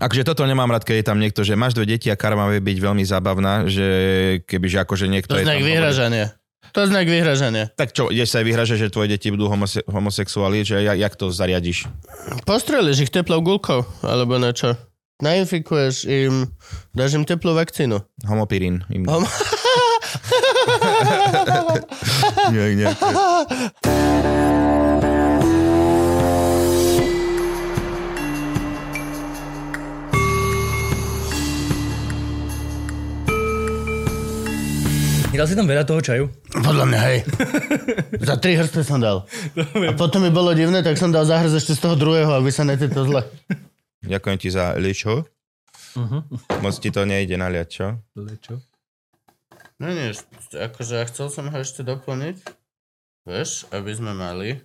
Akože toto nemám rád, keď je tam niekto, že máš dve deti a karma vie byť veľmi zábavná, že kebyže akože niekto To je znak vyhražania. To je znak vyhražania. Tak čo, ideš sa aj vyhražať, že tvoje deti budú homose- homosexuáli, že jak, jak to zariadiš? Postreliš ich teplou gulkou, alebo niečo. Nainfikuješ im, dáš im teplú vakcínu. Homopirín. Im... Hom- Nie, nie. Dal si tam veľa toho čaju? Podľa mňa, hej. Za tri hrstve som dal. A potom mi bolo divné, tak som dal zahrz ešte z toho druhého, aby sa netýto zle. Ďakujem ti za ličo. Moc ti to nejde naliať, čo? Čo? No nie, akože ja chcel som ho ešte doplniť. Vieš, aby sme mali.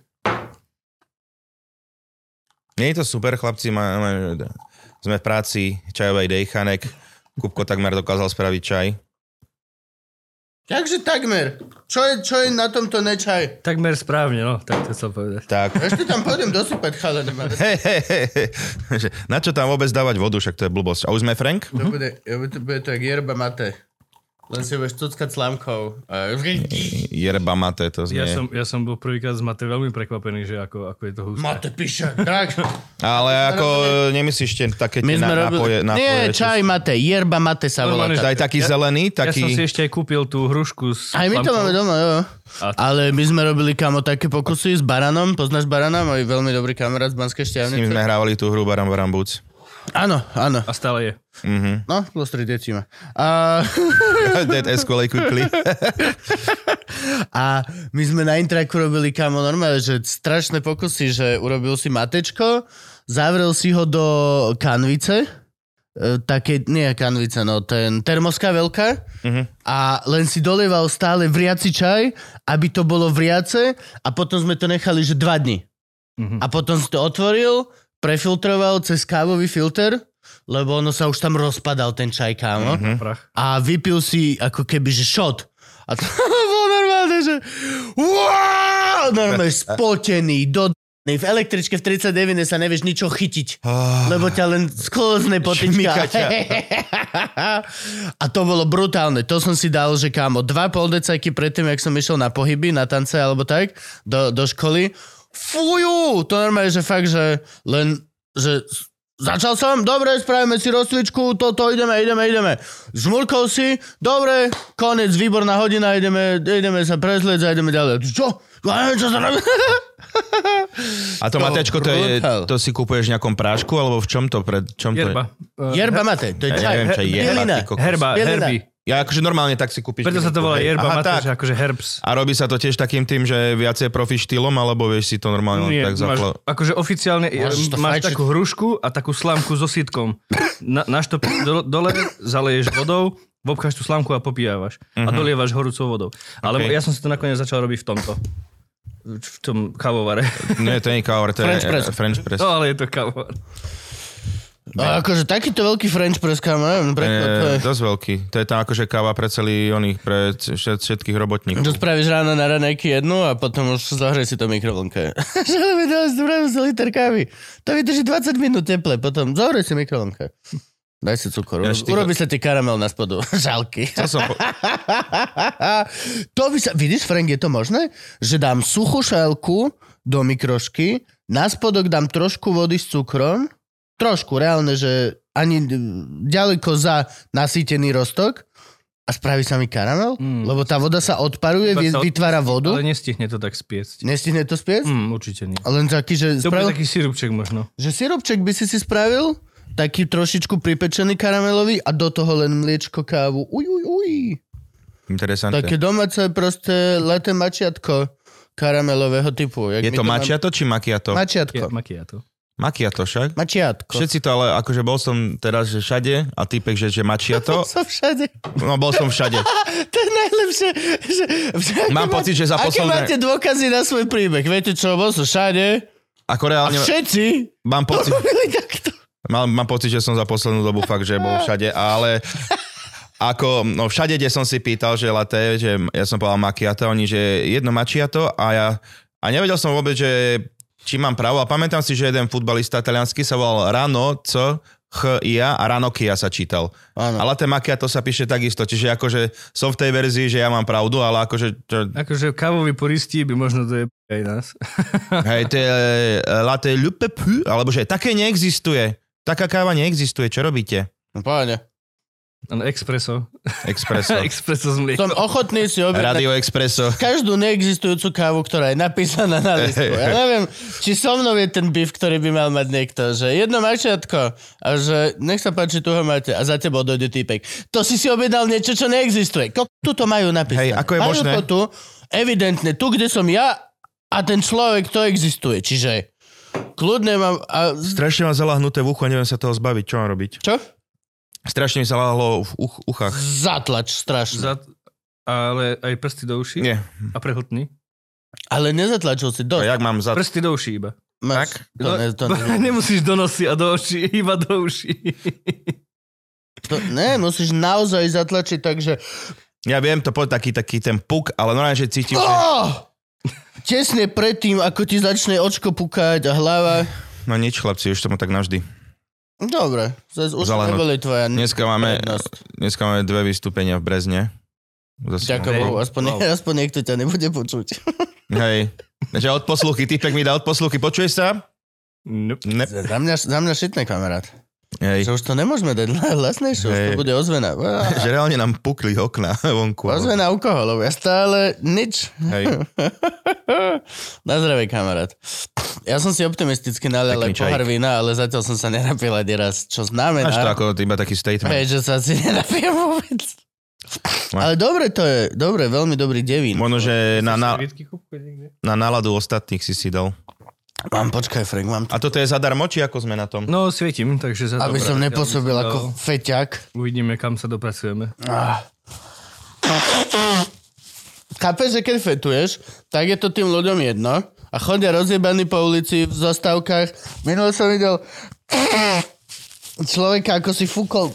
Nie je to super, chlapci, má, má, sme v práci, čajovej dejchanek. Kupko takmer dokázal spraviť čaj. Takže takmer. Čo je, čo je na tomto nečaj? Takmer správne, no, tak to chcel povedať. Tak. Ešte tam pôjdem dosypať, chale. Hej, hej, hej, Na čo tam vôbec dávať vodu, však to je blbosť. A už sme, Frank? To bude, to bude to jak yerba mate. Len si budeš cuckať slámkou. A... Jerba mate, to znie. Ja som, ja som bol prvýkrát z Mate veľmi prekvapený, že ako, ako je to husté. Mate píše. Tak. Ale ako nemyslíš tie také tie na, robili... nápoje, nápoje, Nie, čo- čaj mate. Yerba mate sa volá. Daj taký zelený, Ja som taký... si ešte aj kúpil tú hrušku s Aj my to slamkou. máme doma, jo. A- Ale my sme robili kamo také pokusy s Baranom. Poznáš Barana? Môj veľmi dobrý kamarát z Banskej S ním šťavnice. sme hrávali tú hru Baram Boots. Áno, áno. A stále je. Mhm. No, plus tri deti má. A, That escalate quickly. a my sme na Intraku robili kamo normálne, že strašné pokusy, že urobil si matečko, zavrel si ho do kanvice, e, také, nie kanvice, no ten termoska veľká Mhm. a len si dolieval stále vriaci čaj, aby to bolo vriace a potom sme to nechali, že dva dni. Mhm. A potom si to otvoril, prefiltroval cez kávový filter, lebo ono sa už tam rozpadal ten čaj, kámo. Mhm. Prach. A vypil si ako keby, že shot. A to bolo normálne, že wow, normálne spotený, do v električke v 39 sa nevieš ničo chytiť. Ah. Lebo ťa len Šmýka potička. A to bolo brutálne. To som si dal, že kámo, dva pol decajky predtým, jak som išiel na pohyby, na tance alebo tak, do, do školy. Fujú! To normálne, že fakt, že len, že Začal som, dobre, spravíme si rozcvičku, toto, ideme, ideme, ideme. Žmurkol si, dobre, konec, výborná hodina, ideme, ideme sa prezlieť a ideme ďalej. Čo? Ja neviem, čo sa robí. A to To matečko, to, je, to si kúpuješ v nejakom prášku, alebo v čom to? Pred, čom Jerba. To Yerba mate, to je je? Ja čaj. neviem, čo je jerba. Herba, herby. Ja akože normálne tak si kúpiš. Preto sa to volá Hej. yerba Aha, mate, tak. že akože herbs. A robí sa to tiež takým tým, že viacej profi štýlom, alebo vieš si to normálne Nie, tak máš, zaplo... akože oficiálne to máš fajčiť. takú hrušku a takú slámku so sítkom. Na, naštopíš do, dole, zaleješ vodou, obcháš tú slámku a popíjavaš. A dolievaš horúcou vodou. Ale Mhm. Ok. ja som si to nakoniec začal robiť v tomto. V tom kávovare. Nie, to nie je káver, to French je press. eh, French press. No ale je to kávovar. A akože takýto veľký French press, kámo, neviem, To preklad, to je... dosť veľký. To je tam akože káva pre celý oných, pre všet- všetkých robotníkov. Čo spravíš ráno na ranejky jednu a potom už zahrej si to mikrovlnke. Že mi dal spravil si liter kávy. To vydrží 20 minút teple, potom zohrej si mikrovlnke. Daj si cukor. Ja, Urobí sa ti karamel na spodu. Žalky. Chcel som po... to by sa... Vidíš, Frank, je to možné? Že dám suchú šálku do mikrošky, na spodok dám trošku vody s cukrom, trošku, reálne, že ani ďaleko za nasýtený roztok a spraví sa mi karamel, Mm. lebo tá voda sa odparuje, sa od- vytvára vodu. Ale nestihne to tak spiecť. Nestihne to spiec? Mm, určite nie. Len taký, že, To spravil, taký sirupček možno. že sirupček by si si spravil, taký trošičku pripečený karamelový a do toho len mliečko, kávu. Uj, uj, uj. Interesantné. Také domáce proste leté mačiatko karamelového typu. Jak Je to máme- mačiato či makiato? Je, Mačiatko. makiato. Makiato však. Mačiatko. Všetci to ale, akože bol som teraz že všade a typek, že, že mačiato. Som všade. No bol som všade. To je najlepšie. Že, že, Mám aké pocit, že za Aké posledné- máte dôkazy na svoj príbeh? Viete čo, bol som všade Ako a reálne, všetci mám pocit, mám, mám pocit, že som za poslednú dobu fakt, že bol všade, ale ako, no všade, kde som si pýtal, že latte, že ja som povedal makiato, oni, že jedno mačiato a ja, a nevedel som vôbec, že či mám právo a pamätám si, že jeden futbalista taliansky sa volal Rano, co Ch, IA a Ranokia sa čítal. Áno. A latte macchiato sa píše takisto, čiže akože som v tej verzii, že ja mám pravdu, ale akože, čo, Akože kávoví puristi by možno to je aj nás. hej, to je eh, latte alebo že také neexistuje. Taká káva neexistuje, čo robíte? No pohode. Áno, Expresso. Expresso. Expresso z Som mliekom. ochotný si objednať Radio Expresso. každú neexistujúcu kávu, ktorá je napísaná na listku. Ja neviem, či so mnou je ten beef, ktorý by mal mať niekto, že jedno mačiatko a že nech sa páči, tu ho máte a za tebou dojde týpek. To si si objednal niečo, čo neexistuje. Ko tu to majú napísané. Hej, ako je majú možné? to tu, evidentne, tu, kde som ja a ten človek, to existuje. Čiže kľudne mám... A... Strašne mám zalahnuté v uchu a neviem sa toho zbaviť. Čo mám robiť? Čo? Strašne mi sa lahlo v uch, uchách. Zatlač strašne. Za, ale aj prsty do uší Nie. a prehltní. Ale nezatlačil si A dosť. jak mám za... Prsty do uší iba. Máš, to, No, ne, to, ne, Nemusíš do nosy a do očí, iba do uší. to, ne, musíš naozaj zatlačiť, takže... Ja viem to po taký, taký ten puk, ale normálne, že cítim, že... Oh! Tesne predtým, ako ti začne očko pukať a hlava. No nič, chlapci, už tomu tak navždy. Dobre, zase už neboli tvoja Dneska máme, prednosť. dneska máme dve vystúpenia v Brezne. Zase, Ďakujem. Bohu, aspoň, Wow. aspoň niekto ťa nebude počuť. Hej. Takže od posluchy, typek mi dá od posluchy. Počuješ sa? Nope. Ne. Za mňa, za mňa šitné, kamarát. Hej. Že už to nemôžeme dať hlasnejšie, už to bude ozvena. Že reálne nám pukli okna vonku. Ozvena u koho, lebo ja stále nič. Hej. Na zdravie, kamarát. Ja som si optimisticky nalial aj pohár vína, ale zatiaľ som sa nenapil ani raz, čo znamená... Máš to ako iba taký statement. Hej, že sa si nenapijem vôbec. Ale dobre to je, dobre, veľmi dobrý devín. Možno, že na, na, na náladu ostatných si si dal. Mám, počkaj, Frank, mám tu. A toto je zadarmo, či ako sme na tom? No, svietim, takže za to Aby som nepôsobil No, ako feťak. Uvidíme, kam sa dopracujeme. Ah. Chápeš, že keď fetuješ, tak je to tým ľuďom jedno a chodia rozjebaní po ulici v zastávkach. Minule som videl človeka, ako si fúkol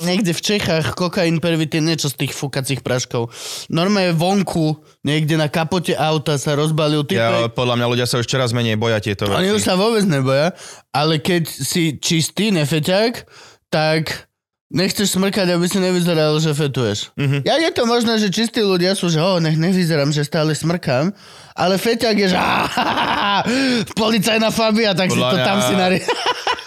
niekde v Čechách kokain pervitín, niečo z tých fúkacích praškov. Normálne vonku, niekde na kapote auta sa rozbalil Ja, typek. podľa mňa ľudia sa už čoraz menej boja tieto Oni už veci. sa vôbec neboja, ale keď si čistý, nefeťák, tak nechceš smrkať, aby si nevyzeral, že fetuješ. Mhm. Mm-hmm. Ja je to možné, že čistí ľudia sú, že oh, nech nevyzerám, že stále smrkám, ale feťák je, že policajná fabia, tak si Podľa to mňa- tam si nari...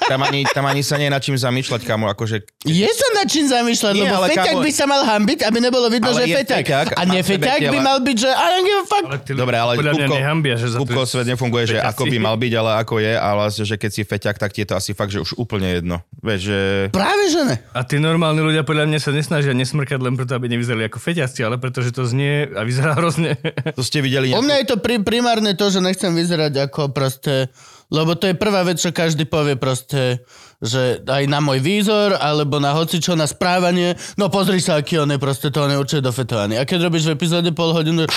Tam ani, tam ani sa nie je nad čím zamýšľať, kamo. Akože, Je sa nad čím zamýšľať, Nie, lebo ale feťák kámo- by sa mal hambiť, aby nebolo vidno, Ale že je feťák. feťák A a sebe by mal byť, že I don't give a fuck. Ale ty Dobre, ale Kupko- nehambia, že. Kupko svet nefunguje, že Feťaci. ako by mal byť, ale ako je, ale vlastne, že keď si feťak, tak ti je to asi fakt, že už úplne jedno. Vieš, že... Práve, že ne. A tí normálni ľudia podľa mňa sa nesnažia nesmrkať len preto, aby nevyzerali ako feťasci, ale preto, že to znie a vyzerá hrozne. To ste videli U nejakú... mňa je to pri, primárne to, že nechcem vyzerať ako proste... Lebo to je prvá vec, čo každý povie proste, že aj na môj výzor, alebo na hocičo, na správanie, no pozri sa, aký on je proste, to on je určite dofetovaný. A keď robíš v epizóde pol hodinu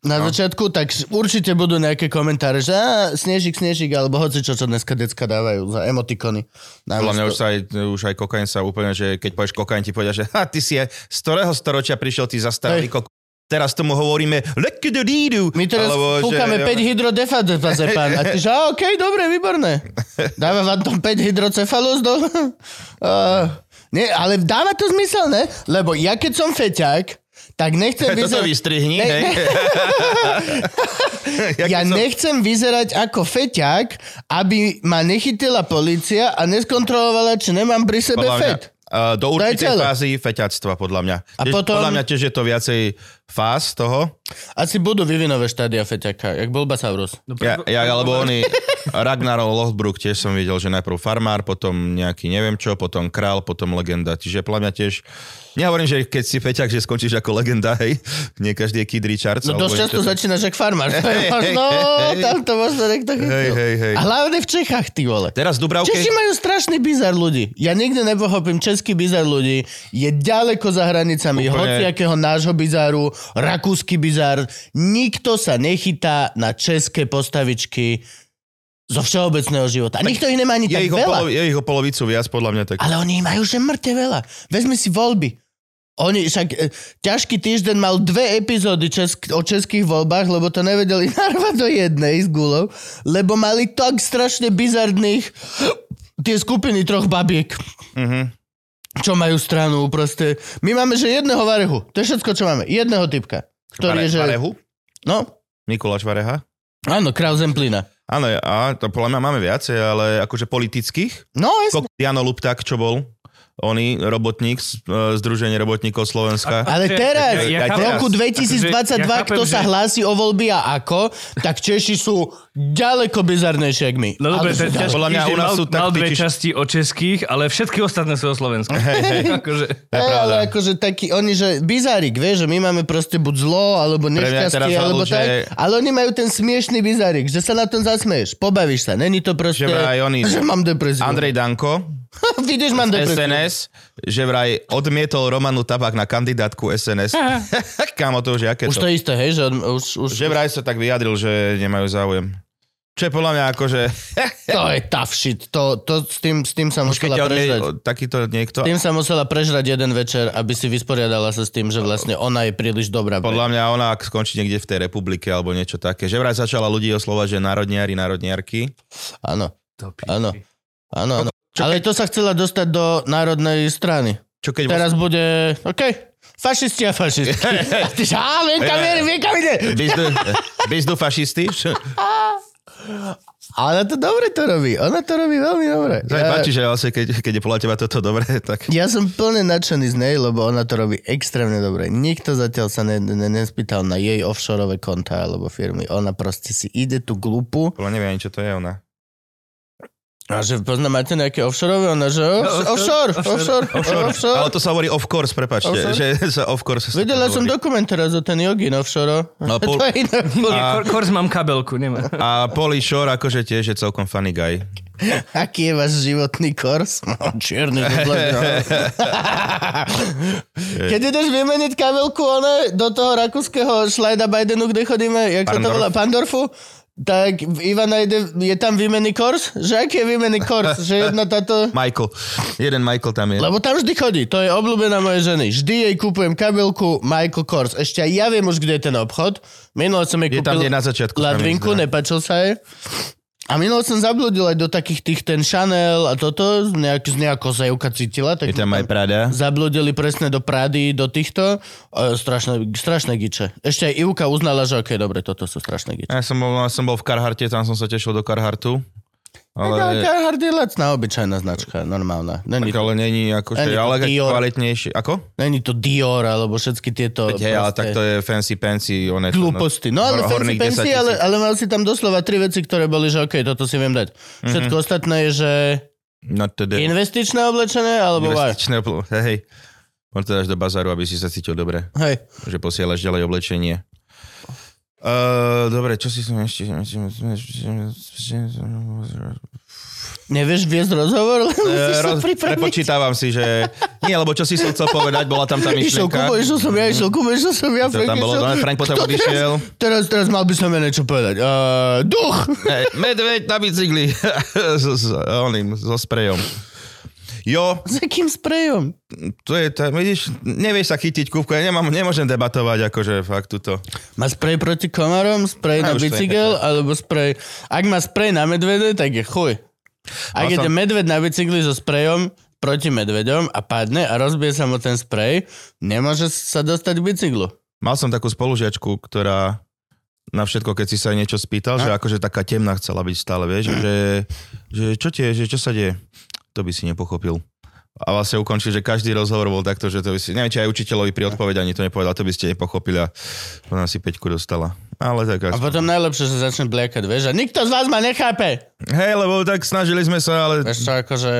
na No. začiatku, tak určite budú nejaké komentáre, že á, snežik, snežik, alebo hocičo, čo dneska decka dávajú za emotikony. Podľa mňa už, sa aj, už aj kokain sa úplne, že keď povieš kokain, ti povedia, že ha, ty si je z ktorého storočia prišiel, ty zastaralý Hej. kok... Teraz tomu hovoríme lekidodídu. My teraz Alebo, fúkame 5 hydrodefazepán. A ty že, okej, dobre, výborné. Dáva vám tom 5 hydrocefalus do... Uh, nie, ale dáva to zmysel, ne? Lebo ja keď som feťák, tak nechcem Toto vyzerať... vystrihni, Ne- hej. Ja nechcem vyzerať ako feťák, aby ma nechytila policia a neskontrolovala, či nemám pri sebe Podľa mňa, fet. uh, do určitej fázy feťactva, podľa mňa. A Tiež, potom- Podľa mňa tiež je to viacej fáz toho. Asi budú vyvinové štádia feťaka, jak Bulbasaurus. No, Ja, ja, alebo oni, Ragnar Lothbrok tiež som videl, že najprv farmár, potom nejaký neviem čo, potom král, potom legenda. Čiže podľa mňa tiež, nehovorím, že keď si feťak, že skončíš ako legenda, hej, nie každý je Kid Richards. No dosť často tak. začínaš ako farmár. To je Hej, možno, hej, tam to možno niekto chytil. Hej, hej, hej. A hlavne v Čechách, ty vole. Teraz Dubravke, Češi majú strašný bizar ľudí. Ja nikdy nepochopím, český bizar ľudí je ďaleko za hranicami Úplne. hociakého nášho bizaru, rakúsky bizar. Nikto sa nechytá na české postavičky zo všeobecného života. A nikto ich nemá ani je tak ich, veľa. polo, je ich o polovicu viac, podľa mňa tak. Ale oni majú že mŕte veľa. Vezmi si voľby. Oni však e, ťažký týždeň mal dve epizódy česk- o českých voľbách, lebo to nevedeli narvať do jednej s gulou, lebo mali tak strašne bizarných tie skupiny troch babiek, Mhm. Čo majú stranu proste. My máme, že jedného varehu. To je všetko, čo máme. Jedného typka. Ktorý je, že... Varehu? No, Mikuláš Vareha? áno, Král Zemplína. Áno, a to podľa mňa máme viacej, ale akože politických. No, jasne. Jano Lupták, čo bol? Oni, robotník, z- e, Združenie robotníkov Slovenska. Ale teraz, ja v chápem- roku 2022, akože ja chápem, kto sa že- hlási o voľby a ako, tak Češi sú ďaleko bizarnejšie, ako my. No dobre, ten ďaleko. ťažký Podľa mňa u nás mal, sú mal dve časti o českých, ale všetky ostatné sú o Slovensku. Hej, hej. akože, Hej, ale akože taký, oni, že bizárik, vieš, že my máme proste buď zlo, alebo nešťastie, alebo hovoril, tak, že- ale oni majú ten smiešný bizárik, že sa na tom zasmeješ, pobavíš sa, není to proste, Že vraj oni- že mám depresiu. Andrej Danko, Vidíš, mám depresiu. SNS, že vraj odmietol Romanu Tabak na kandidátku SNS. Kámo, to už je aké Už to. to isté, hej, že už, už, Že vraj sa tak vyjadril, že nemajú záujem. Čo je podľa mňa akože... to je tough shit, to, to s, tým, s tým sa Už keď musela prežrať. takýto niekto... S tým sa musela prežrať jeden večer, aby si vysporiadala sa s tým, že vlastne ona je príliš dobrá. Podľa mňa ona, ak skončí niekde v tej republike alebo niečo také, že vraj začala ľudí oslovať, že národniari, národniarky. Áno, áno, áno, áno. Ale to sa chcela dostať do národnej strany. Čo keď... Teraz bude, OK, fašisti a fašisti. A ty á, ide, viem kam ide. Bizdu, bizdu fašisti? Ale to dobre to robí, ona to robí veľmi dobre. To mi páči, že vlastne keď, keď je podľa teba toto dobré, tak... Ja som plne nadšený z nej, lebo ona to robí extrémne dobre. Nikto zatiaľ sa ne, ne, nespýtal na jej offshoreové konta alebo firmy. Ona proste si ide tú glupu Podľa neviem ani, čo to je ona. A že poznáte nejaké offshoreové? Ona že off, No, offshore, offshore, offshore, offshore. Ale to sa hovorí of course, prepačte. Offshore? Že sa of course sa Videla som hovorí. dokument teraz o ten jogin offshore. No, pol- to je iné. Kor- Kors mám kabelku, nemá. A Polly Shore akože tiež je celkom funny guy. Aký je váš životný kors? No, čierny no. Keď ideš vymeniť kabelku one, do toho rakúskeho šlajda Bidenu, kde chodíme, jak sa to volá, Pandorfu, tak Ivana ide, je tam výmenný kors? Že aký je výmenný kors? Že jedna táto... Michael. Jeden Michael tam je. Lebo tam vždy chodí, to je obľúbená mojej ženy. Vždy jej kúpujem kabelku Michael Kors. Ešte aj ja viem už, kde je ten obchod. Minule som jej Je kúpil tam, kde je na začiatku, Ladvinku, nepačil sa jej. A minule som zabludil aj do takých tých ten Chanel a toto, nejak, nejako sa Jevka cítila. Tak Je tam aj Prada. Zabludili presne do Prady, do týchto. E, strašné, strašné giče. Ešte aj Ivka uznala, že okej, dobre, toto sú strašné giče. Ja som bol, ja som bol v Carharte, tam som sa tešil do Carhartu. Ale... Ale, Carhartt je lacná, obyčajná značka, normálna. Není tak, to, ale není akože, Není to ale Dior. kvalitnejšie. Ako? není to Dior, alebo všetky tieto... Veď hej, ale proste- tak to je fancy pancy. One, Glúposti. No ale fancy horných 10 fancy, ale, ale mal si tam doslova tri veci, ktoré boli, že okej, toto si viem dať. Všetko Mhm. ostatné je, že No investičné oblečené, alebo? Investičné, hej, hej. Možno dáš do bazáru, aby si sa cítil dobre. Hej. Že posielaš ďalej oblečenie. Uh, dobre, čo si som ešte... Nevieš viesť rozhovor? Sa roz-. Prepočítavam si, že... Nie, lebo čo si som chcel povedať, bola tam tá Išiel Kubo, myšlienka. išiel som ja, išiel Kubo, išiel som ja, To Frank tam bolo, išiel. no, Frank potom odišiel. Teraz, teraz, teraz mal by som ja niečo povedať. Uh, duch! Hej, Medveď na bicykli. s, s, oným, so sprejom. Jo, S akým sprejom? to je, tá, vidíš, nevieš sa chytiť, Kúbko, ja nemám, nemôžem debatovať, akože fakt tuto. Má sprej proti komarom, sprej A na to bicykel, alebo sprej... Ak má sprej na medvede, tak je chuj. Ak Mal ide som- medved na bicykli so sprejom proti medveďom a padne a rozbije sa mu ten sprej, nemôže sa dostať k bicyklu. Mal som takú spolužiačku, ktorá na všetko, keď si sa niečo spýtal, že akože taká temná chcela byť stále, vieš, že, že čo tie, že čo sa deje? To by si nepochopil. A vlastne ukončil, že každý rozhovor bol takto, že to by si, neviem, či aj učiteľovi pri odpovedaní to nepovedal, to by ste nepochopili a ona si peťku dostala. Ale tak A aspoň. potom najlepšie, že začne bliekať, vieš, a nikto z vás ma nechápe. Hej, lebo tak snažili sme sa, ale Vieš čo, akože...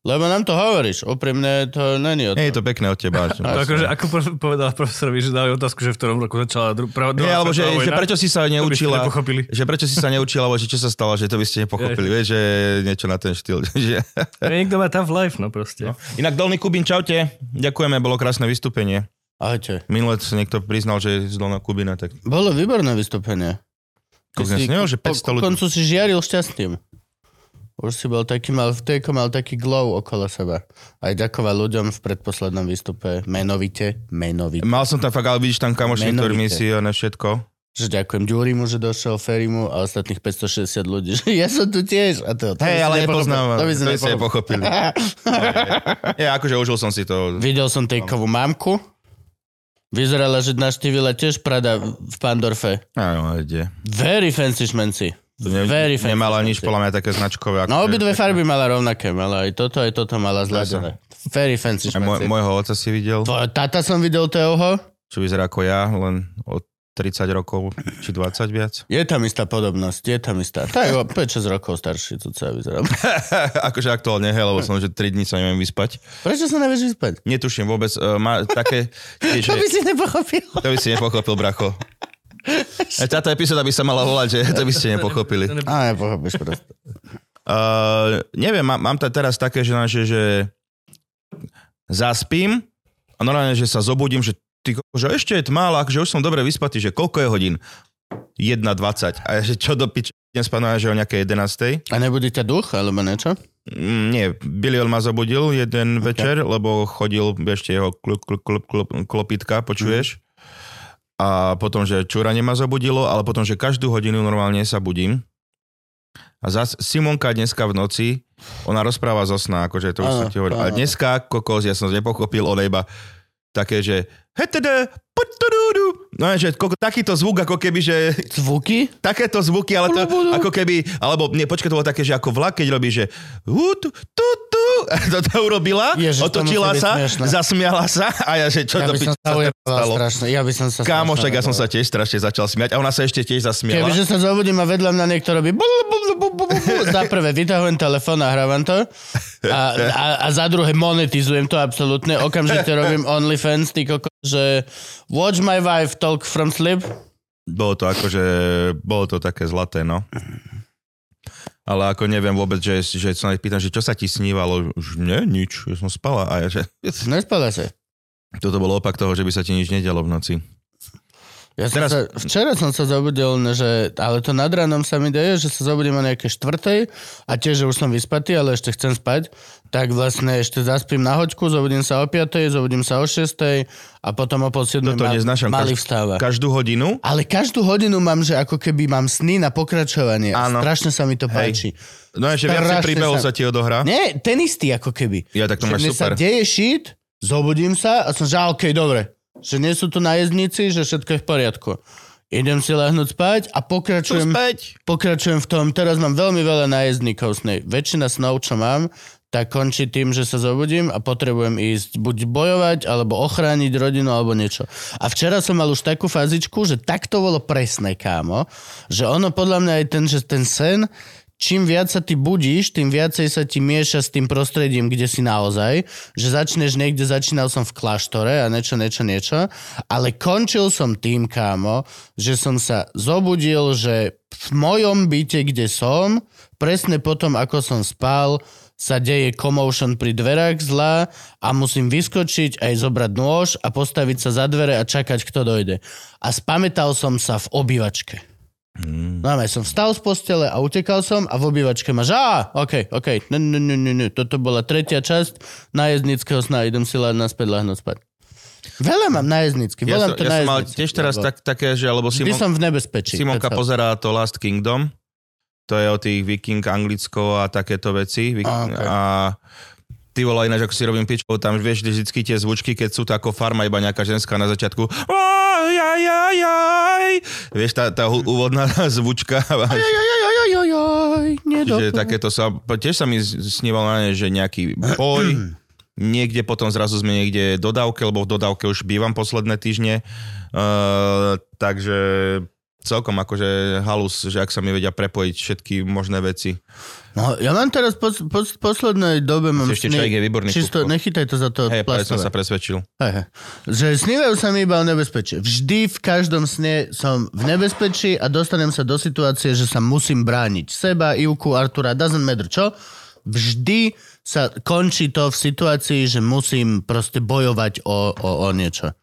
Lebo nám to hovoríš, úprimne to není o to. nie je to pekné od teba. Akože, ako povedala profesorovi, že dali otázku, že v ktorom roku začala dru- prvá Nie, alebo že, že prečo si sa neučila, že prečo si sa neučila, alebo že čo sa stalo, že to by ste nepochopili, vieš, že niečo na ten štýl. Že... Niekto má tough life, no proste. Inak Dolný Kubín, čaute. Ďakujeme, bolo krásne vystúpenie. Ahojte. Minule sa niekto priznal, že je z Dolného Kubína, tak Bolo výborné vystúpenie. Koľko si nemal, že po, 500 po ľudí. koncu si žiaril šťastím. Už si bol taký, mal, v tejko mal taký glow okolo seba. Aj ďakoval ľuďom v predposlednom výstupe menovite, menovite. mal som tam fakt, ale vidíš tam kamoši, ktorými si na všetko. Že ďakujem Ďurimu, že došiel, Ferimu a ostatných 560 ľudí, že ja som tu tiež. A to, to si ale nepoznám. To by si nepochopil. nepochopili. Ja, akože užil som si to. Videl som tejkovú mamku. Vyzerala, že naštívila tiež Prada v Pandorfe. Áno, ide. Very fancy šmenci. Ne, Very nemala nič, podľa mňa také značkové. Ako No obidve farby mala rovnaké. Mala aj toto, aj toto mala zladené. Very fancy môj, šmenci. môjho oca si videl, Tvojho tata som videl Teoho. čo vyzerá ako ja, len od 30 rokov, či 20 viac. Je tam istá podobnosť, je tam istá. Tak o 5-6 rokov starší, tu sa vyzerá. akože aktuálne, hej, lebo som, že 3 dní sa neviem vyspať. Prečo sa nevieš vyspať? Netuším vôbec, uh, má také, že, To by si nepochopil. to by si nepochopil, bracho. Aj Táto epizóda by sa mala volať, že to by ste nepochopili. Á, nepochopíš proste. Uh, neviem, mám, mám to teraz také, že, že, že zaspím a normálne, že sa zobudím, že, ty, že ešte je tma, ale akože už som dobre vyspatý, že koľko je hodín? 1.20. A že čo do pič, idem spať, no, že o nejakej 11. A nebudí ťa duch, alebo niečo? Mm, nie, Bilion ma zobudil jeden okay. večer, lebo chodil ešte jeho klop, klop, klop, klop, klopitka, počuješ? Mm. A potom, že čúranie ma zobudilo, ale potom, že každú hodinu normálne sa budím. A zas Simonka dneska v noci, ona rozpráva zo sna, akože to už som ti hovoril. A dneska, kokos, ja som nepochopil, ona iba také, že hetede. No že koko, takýto zvuk, ako keby, že Zvuky? takéto zvuky, ale to ako keby, alebo nie, počkaj, to bolo také, že ako vlak, keď robí, že hu, tu, tu, tu, a to, to urobila, Ježiš, to otočila sa, smiešné. zasmiala sa a ja, že čo Ja to by som sa stalo. strašne. Ja by som sa Kámo, však ja som sa tiež strašne začal smiať a ona sa ešte tiež zasmiala. Kebyže sa zobudím a vedľa mňa niekto robí za prvé vytahujem telefón a hrávam to a, a, a za druhé monetizujem to absolútne. Okamžite robím OnlyFans, ty koko, že watch my wife talk from sleep. Bolo to akože, bolo to také zlaté, no. Ale ako neviem vôbec, že, že sa pýtam, že čo sa ti snívalo? Už nie, nič, ja som spala. A ja, že Nespala sa. toto bol opak toho, že by sa ti nič nedialo v noci. Ja som Teraz- sa, včera som sa zobudil, že, ale to nad ránom sa mi deje, že sa zobudím o nejaké štvrtej a tiež, že už som vyspatý, ale ešte chcem spať, tak vlastne ešte zaspím na hoďku, zobudím sa o piatej, zobudím sa o šiestej a potom o pol Toto ma, neznášam. malý vstáva. Každú hodinu Ale každú hodinu mám, že ako keby mám sny na pokračovanie. Áno. Strašne sa mi to Hej. páči. No viacej Strašne príbehov sa- sa ti odohrá. Nie, ten istý ako keby. Ja, tak to že máš super. sa deje shit, zobudím sa a som, že okej, dobre. Že nie sú tu najezdníci, že všetko je v poriadku. Idem si lahnúť spať a pokračujem, späť? pokračujem v tom. Teraz mám veľmi veľa nájezdníkov snej. Väčšina snov, čo mám, tak končí tým, že sa zobudím a potrebujem ísť buď bojovať, alebo ochrániť rodinu, alebo niečo. A včera som mal už takú fazičku, že tak to bolo presné, kámo, že ono podľa mňa je ten, že ten sen, čím viac sa ty budíš, tým viacej sa ti mieša s tým prostredím, kde si naozaj, že začneš niekde, začínal som v kláštore a niečo, niečo, niečo, ale končil som tým, kámo, že som sa zobudil, že v mojom byte, kde som, presne potom, ako som spal, sa deje commotion pri dverách zla a musím vyskočiť aj zobrať nôž a postaviť sa za dvere a čakať, kto dojde. A spamätal som sa v obývačke. Mm. No, ja som vstal z postele a utekal som a v obývačke že á, OK, OK, ne, ne, ne, ne, ne. toto bola tretia časť nájezdnického sna, idem si lá, naspäť lahnúť spať. Veľa mám nájezdnícky, Ja, som, to ja som mal tiež teraz lebo tak, také, že lebo Vždy Simon, som v nebezpečí. Simonka all. pozerá to Last Kingdom. To je o tých Viking Anglicko a takéto veci. Vik- A, okay. A ty vole, ináč ako si robím pičkou, tam vieš vždycky tie zvučky, keď sú to ako farma, iba nejaká ženská na začiatku. Aj, aj, aj, aj. Vieš, tá, tá úvodná zvučka. Ajajajajajajaj, Čiže takéto sa, tiež sa mi sníval na ne, že nejaký boj, niekde potom zrazu sme niekde v dodávke, lebo v dodávke už bývam posledné týždne, uh, takže celkom akože halus, že ak sa mi vedia prepojiť všetky možné veci. No, ja mám teraz po, po, poslednej dobe mám Ešte človek je výborný Čisto, kúpko. nechytaj to za to Hej, práve som plastové. sa presvedčil. Hej, hej. Že snívajú sa mi iba o nebezpečí. Vždy v každom sne som v nebezpečí a dostanem sa do situácie, že sa musím brániť. Seba, Ivku, Artura, doesn't matter čo. Vždy sa končí to v situácii, že musím proste bojovať o, o, o niečo.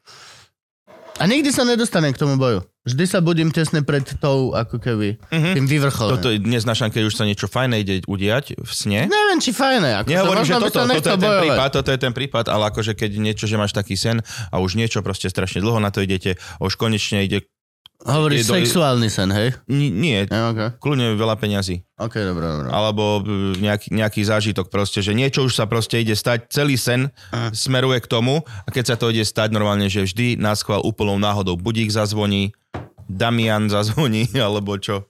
A nikdy sa nedostanem k tomu boju. Vždy sa budím tesne pred tou, ako keby, mm-hmm. tým vyvrcholom. Toto neznášam, keď už sa niečo fajné ide udiať v sne. Neviem, či fajné. Ako Nehovorím, že toto, toto nechcel je ten prípad, toto je ten prípad, ale akože keď niečo, že máš taký sen a už niečo proste strašne dlho na to idete a už konečne ide Hovoríš Je do- sexuálny sen, hej? N- nie, Ja, okay. kľudne veľa peňazí. OK, dobré, dobré. Alebo e, nejaký, nejaký zážitok proste, že niečo už sa proste ide stať, celý sen Aha. smeruje k tomu a keď sa to ide stať normálne, že vždy na schvál úplnou náhodou budík zazvoní, Damian zazvoní, alebo čo.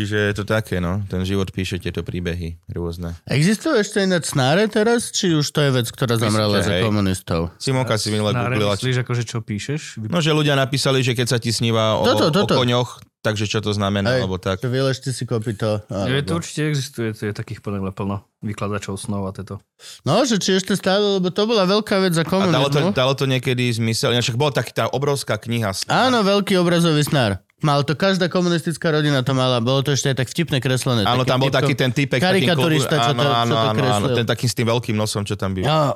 Čiže je to také, no. Ten život píše tieto príbehy rôzne. Existujú ešte ináč snáre teraz, či už to je vec, ktorá zamrela za komunistov? Simonka si minule googlila. myslíš, akože čo píšeš? Vy- No, že ľudia napísali, že keď sa ti sníva o, Toto, toto. o koňoch, takže čo to znamená, Hej. alebo tak. Vyležte si kopito. Je to Alebo... určite existuje, to je takých mňa plno vykladačov snov a tieto. No, že či ešte stále, lebo to bola veľká vec za A dalo to, komunizmu. dalo to niekedy zmysel. Ináč bola taký tá obrovská kniha. Áno, veľký obrazový snár. Mal to každá komunistická rodina to mala. Bolo to ešte aj tak vtipne kreslené. Áno, tam bol taký ten typek. takým Karikaturista, čo áno, to, čo áno, to áno, áno, ten taký s tým veľkým nosom, čo tam byl. No,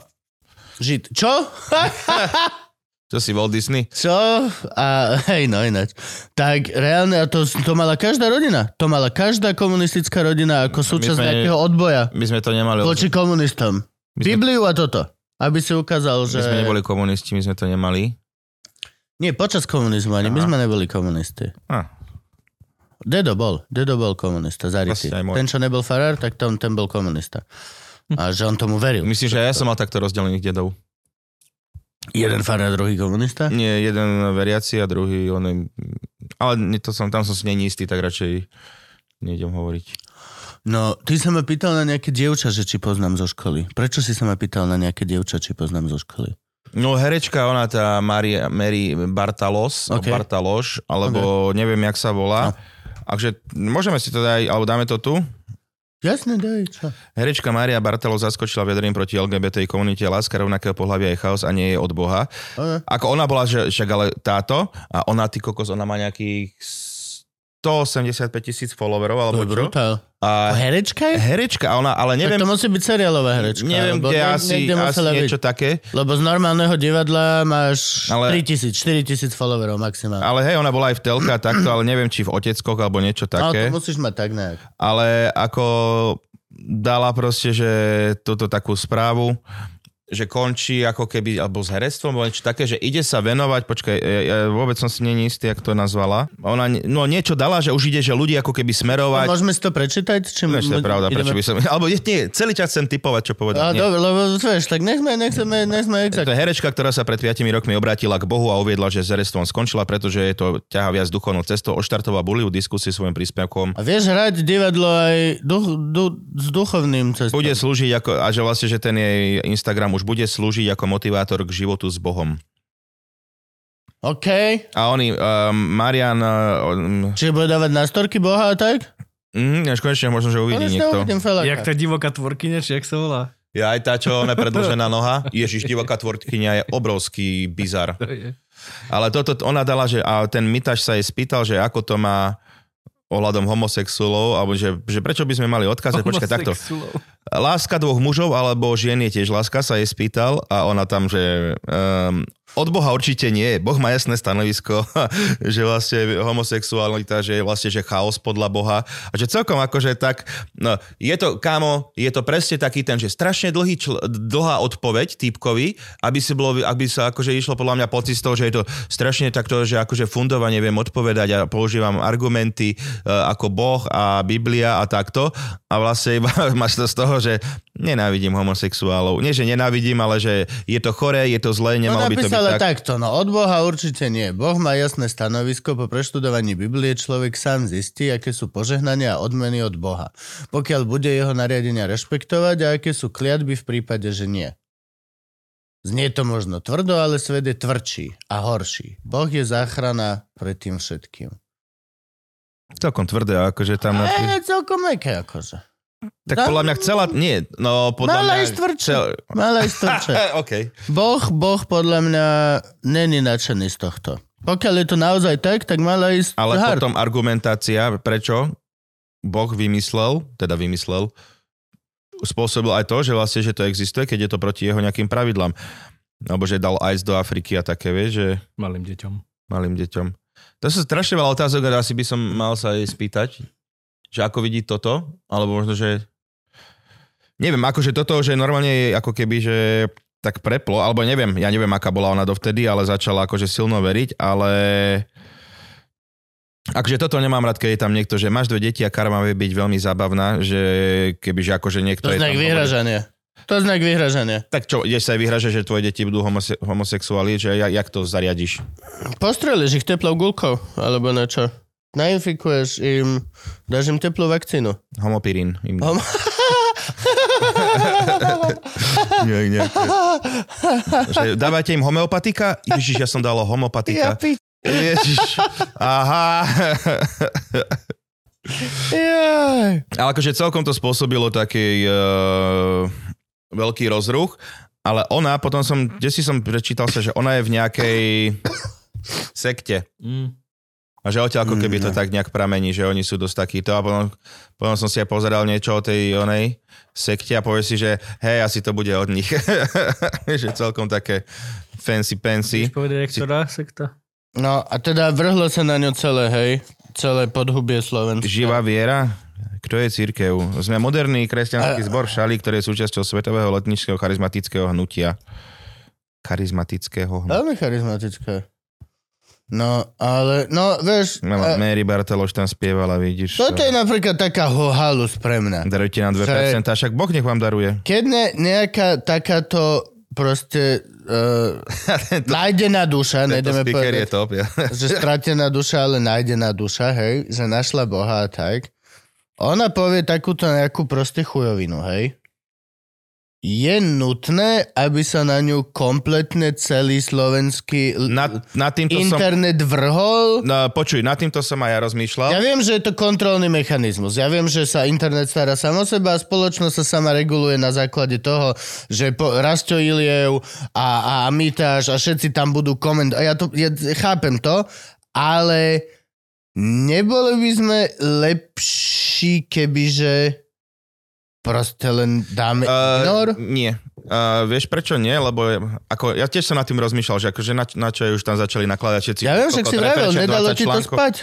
žid. Čo? Čo si Walt Disney? Čo? A hej, no ináč. Tak reálne, a to, to mala každá rodina. To mala každá komunistická rodina ako súčasť sme- nejakého odboja My sme to nemali. voči komunistom. My sme- Bibliu a toto. Aby si ukázal, že... My sme neboli komunisti, my sme to nemali. Nie, počas komunizmu ani. My Aha. sme neboli komunisti. Ah, Dedo bol. Dedo bol komunista, zarytý. Ten, čo nebol farár, tak tom, ten bol komunista. A že on tomu veril. myslím, že aj ja som mal takto rozdelených dedov. Jeden farár, druhý komunista? Nie, jeden veriaci a druhý on je... Ale to som, tam som si není istý, tak radšej nejdem hovoriť. No, ty sa ma pýtal na nejaké dievča, že či poznám zo školy. Prečo si sa ma pýtal na nejaké dievča, či poznám zo školy? No herečka, ona tá Maria, Mary Bartalos, Ok. okay. Bartaloš, alebo okay. neviem, jak sa volá. No. Takže môžeme si to dať, alebo dáme to tu. Jasne, daj, čo? Herečka Maria Bartalo zaskočila vedrým proti LGBT komunite láska rovnakého pohľavia je chaos a nie je od Boha. Okay. Ako ona bola, že však ale táto, a ona, ty kokos, ona má nejakých 185 tisíc followerov, To alebo je čo? brutál. A herečka je? herečka, ona, ale Neviem, tak to musí byť seriálová herečka. neviem kde, nie- asi, asi niečo byť. také. Lebo z normálneho divadla máš Ale- 3000, 4000 followerov maximálne. Ale hej, ona bola aj v telka takto, ale neviem, či v oteckoch alebo niečo No, to také. musíš mať tak nejak. ale ako dala proste, že túto takú správu, že končí ako keby, alebo s herectvom, alebo niečo také, že ide sa venovať, počkaj, ja, ja vôbec som si není istý, jak to nazvala. Ona, no niečo dala, že už ide, že ľudí ako keby smerovať. Môžeme si to prečítať? Či No, to je pravda, ideme- prečo by som... Alebo nie, celý čas chcem typovať, čo A, povedať. Nie. dobre, lebo vieš, tak nech sme, nech sme, nech sme To exakt. je herečka, ktorá sa pred 5 rokmi obrátila k Bohu a uviedla, že s herectvom skončila, pretože je to ťaha viac duchovnou cestou. Oštartovala buliu diskusiu svojim príspevkom. A vieš hrať divadlo aj duch, du, s duchovným cestom. Bude slúžiť ako, a že vlastne, že ten jej Instagram už bude slúžiť ako motivátor k životu s Bohom. OK. A oni, um, Marian, uh, Čiže bude dávať na storky Boha a tak? mm, až konečne možno, že uvidí Konečne niekto. Jak tá divoká tvorkyňa, či jak sa volá? Ja aj tá, čo ona predložená noha. Ježiš, divoká tvorkyňa je obrovský bizar. To je. Ale toto ona dala, že a ten mytaž sa jej spýtal, že ako to má ohľadom homosexuálov, alebo že, že prečo by sme mali odkázať, počkaj, takto. Láska dvoch mužov alebo žien je tiež láska, sa jej spýtal a ona tam, že um, od Boha určite nie. Boh má jasné stanovisko, že vlastne homosexualita, že je vlastne že chaos podľa Boha. A že celkom akože tak, no, je to, kámo, je to presne taký ten, že strašne dlhý čl- dlhá odpoveď typkovi, aby si bolo, aby sa akože išlo podľa mňa pocit z toho, že je to strašne takto, že akože fundovanie viem odpovedať a používam argumenty uh, ako Boh a Biblia a takto. A vlastne iba máš to z toho, že nenávidím homosexuálov. Nie, že nenávidím, ale že je to choré, je to zlé, No nemalo by to byť napísala tak. takto, no od Boha určite nie. Boh má jasné stanovisko, po preštudovaní Biblie človek sám zistí, aké sú požehnania a odmeny od Boha. Pokiaľ bude jeho nariadenia rešpektovať a aké sú kliatby v prípade, že nie. Znie to možno tvrdo, ale svet je tvrdší a horší. Boh je záchrana pred tým všetkým. Celkom tvrdé, akože tam... Je celkom meké akože. Tak podľa mňa chcela... Nie, no podľa Mala mňa... Chcel... Mala ísť tvrdšie. OK. Boh, boh podľa mňa není nadšený z tohto. Pokiaľ je to naozaj tak, tak mala ísť Ale hard. potom argumentácia, prečo Boh vymyslel, teda vymyslel, spôsobil aj to, že vlastne, že to existuje, keď je to proti jeho nejakým pravidlám. Alebo že dal ICE do Afriky a také, vieš, že Malým deťom. malým deťom. To sú strašne veľa otázok a asi by som mal sa jej spýtať, že ako vidí toto, alebo možno, že neviem, akože toto, že normálne je ako keby, že tak preplo, alebo neviem, ja neviem, aká bola ona dovtedy, ale začala akože silno veriť, ale Akože toto nemám rád, keď je tam niekto, že máš dve deti a karma vie byť veľmi zábavná, že kebyže akože niekto To je znak vyhražania. To znak vyhražania. Tak čo, ideš sa aj vyhražať, že tvoje deti budú homose- homosexuáli, že ja, jak to zariadiš? Postreliš ich teplou gulkou, alebo na čo? Nainfikuješ im, dáš im teplú vakcínu. Homopirín. Im... Hom- nie, nie. Že dávajte im homeopatika? Ježiš, ja som dal homopatika. pi... Ježiš. Aha. Jaj. Ale akože celkom to spôsobilo taký uh, veľký rozruch, ale ona, potom som, kde si som prečítal sa, že ona je v nejakej sekte. Mm. A že odtiaľ ako keby to Mm. tak nejak pramení, že oni sú dosť takíto. A potom, potom som si aj pozeral niečo o tej onej sekte a povie si, že hej, asi to bude od nich. že celkom také fancy fancy. Chceš povedať, ktorá sekta? No a teda vrhlo sa na ňu celé, hej, celé podhubie Slovenska. Živá viera? Kto je církev? Sme moderný kresťanský A- zbor Šali, ktorý je súčasťou svetového letničského charizmatického hnutia. Charizmatického hnutia. Veľmi charizmatické. No, ale, no, vieš, No, a, Mary Barteloš tam spievala, vidíš. toto je napríklad taká halus pre mňa. Darujte nám 2%, však Boh nech vám daruje. Keď ne, nejaká takáto proste uh, nájdená duša, Tento nejdeme speaker je povedať, top. Ja. že stratená duša, ale nájdená duša, hej, že našla Boha a tak. Ona povie takúto nejakú proste chujovinu, hej. Je nutné, aby sa na ňu kompletne celý slovenský Na, na týmto som... internet vrhol? No, počuj, nad týmto som aj ja rozmýšľal. Ja viem, že je to kontrolný mechanizmus. Ja viem, že sa internet stará sám o seba a spoločnosť sa sama reguluje na základe toho, že po, Rasto Iliev a, a Mitáš a všetci tam budú komentovať. Ja, to, ja chápem to, ale neboli by sme lepší, kebyže proste len dáme ignor? Uh, nie. Uh, vieš prečo nie? Lebo je- ako, ja tiež som nad tým rozmýšľal, že akože na, na čo je už tam začali nakladať všetci. Ja viem, však si vravel, nedalo 20 ti to spať.